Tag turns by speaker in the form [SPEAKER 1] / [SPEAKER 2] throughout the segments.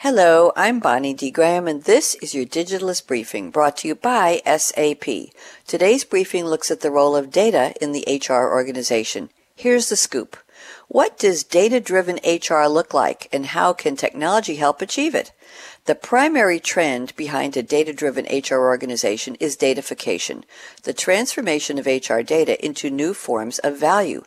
[SPEAKER 1] Hello, I'm Bonnie D. Graham, and this is your Digitalist Briefing brought to you by SAP. Today's briefing looks at the role of data in the HR organization. Here's the scoop. What does data driven HR look like, and how can technology help achieve it? The primary trend behind a data driven HR organization is datafication, the transformation of HR data into new forms of value.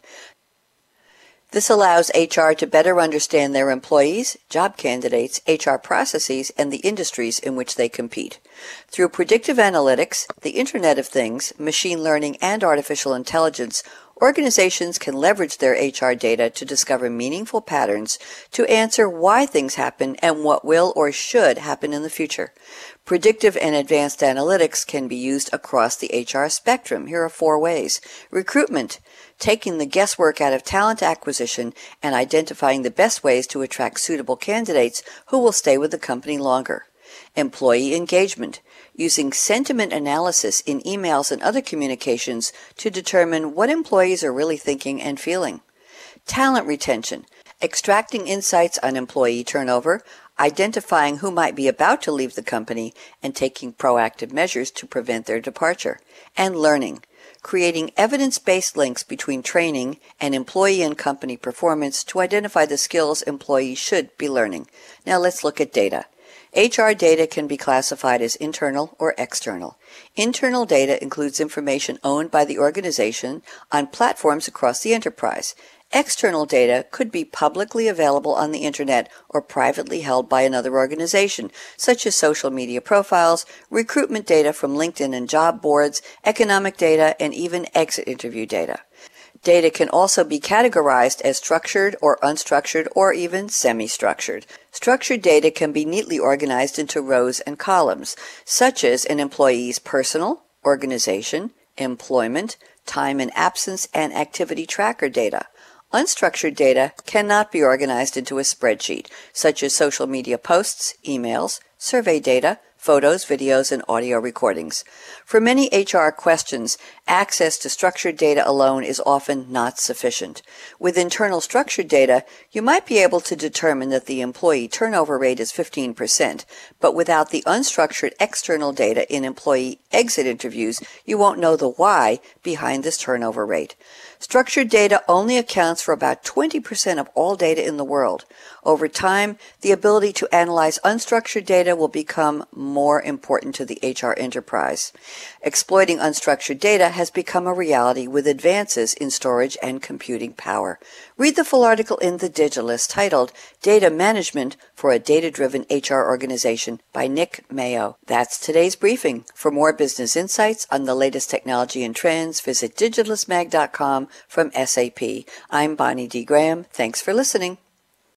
[SPEAKER 1] This allows HR to better understand their employees, job candidates, HR processes, and the industries in which they compete. Through predictive analytics, the Internet of Things, machine learning, and artificial intelligence, organizations can leverage their HR data to discover meaningful patterns to answer why things happen and what will or should happen in the future. Predictive and advanced analytics can be used across the HR spectrum. Here are four ways. Recruitment, taking the guesswork out of talent acquisition and identifying the best ways to attract suitable candidates who will stay with the company longer. Employee engagement, using sentiment analysis in emails and other communications to determine what employees are really thinking and feeling. Talent retention, extracting insights on employee turnover, identifying who might be about to leave the company, and taking proactive measures to prevent their departure. And learning, creating evidence-based links between training and employee and company performance to identify the skills employees should be learning. Now let's look at data. HR data can be classified as internal or external. Internal data includes information owned by the organization on platforms across the enterprise. External data could be publicly available on the internet or privately held by another organization, such as social media profiles, recruitment data from LinkedIn and job boards, economic data, and even exit interview data. Data can also be categorized as structured or unstructured or even semi-structured. Structured data can be neatly organized into rows and columns, such as an employee's personal, organization, employment, time and absence, and activity tracker data. Unstructured data cannot be organized into a spreadsheet, such as social media posts, emails, survey data, photos, videos, and audio recordings. For many HR questions, access to structured data alone is often not sufficient. With internal structured data, you might be able to determine that the employee turnover rate is 15%, but without the unstructured external data in employee exit interviews, you won't know the why behind this turnover rate. Structured data only accounts for about 20% of all data in the world. Over time, the ability to analyze unstructured data will become more important to the HR enterprise. Exploiting unstructured data has become a reality with advances in storage and computing power. Read the full article in The Digitalist titled Data Management for a Data-Driven HR Organization by Nick Mayo. That's today's briefing. For more business insights on the latest technology and trends, visit digitalistmag.com from SAP. I'm Bonnie D. Graham. Thanks for listening.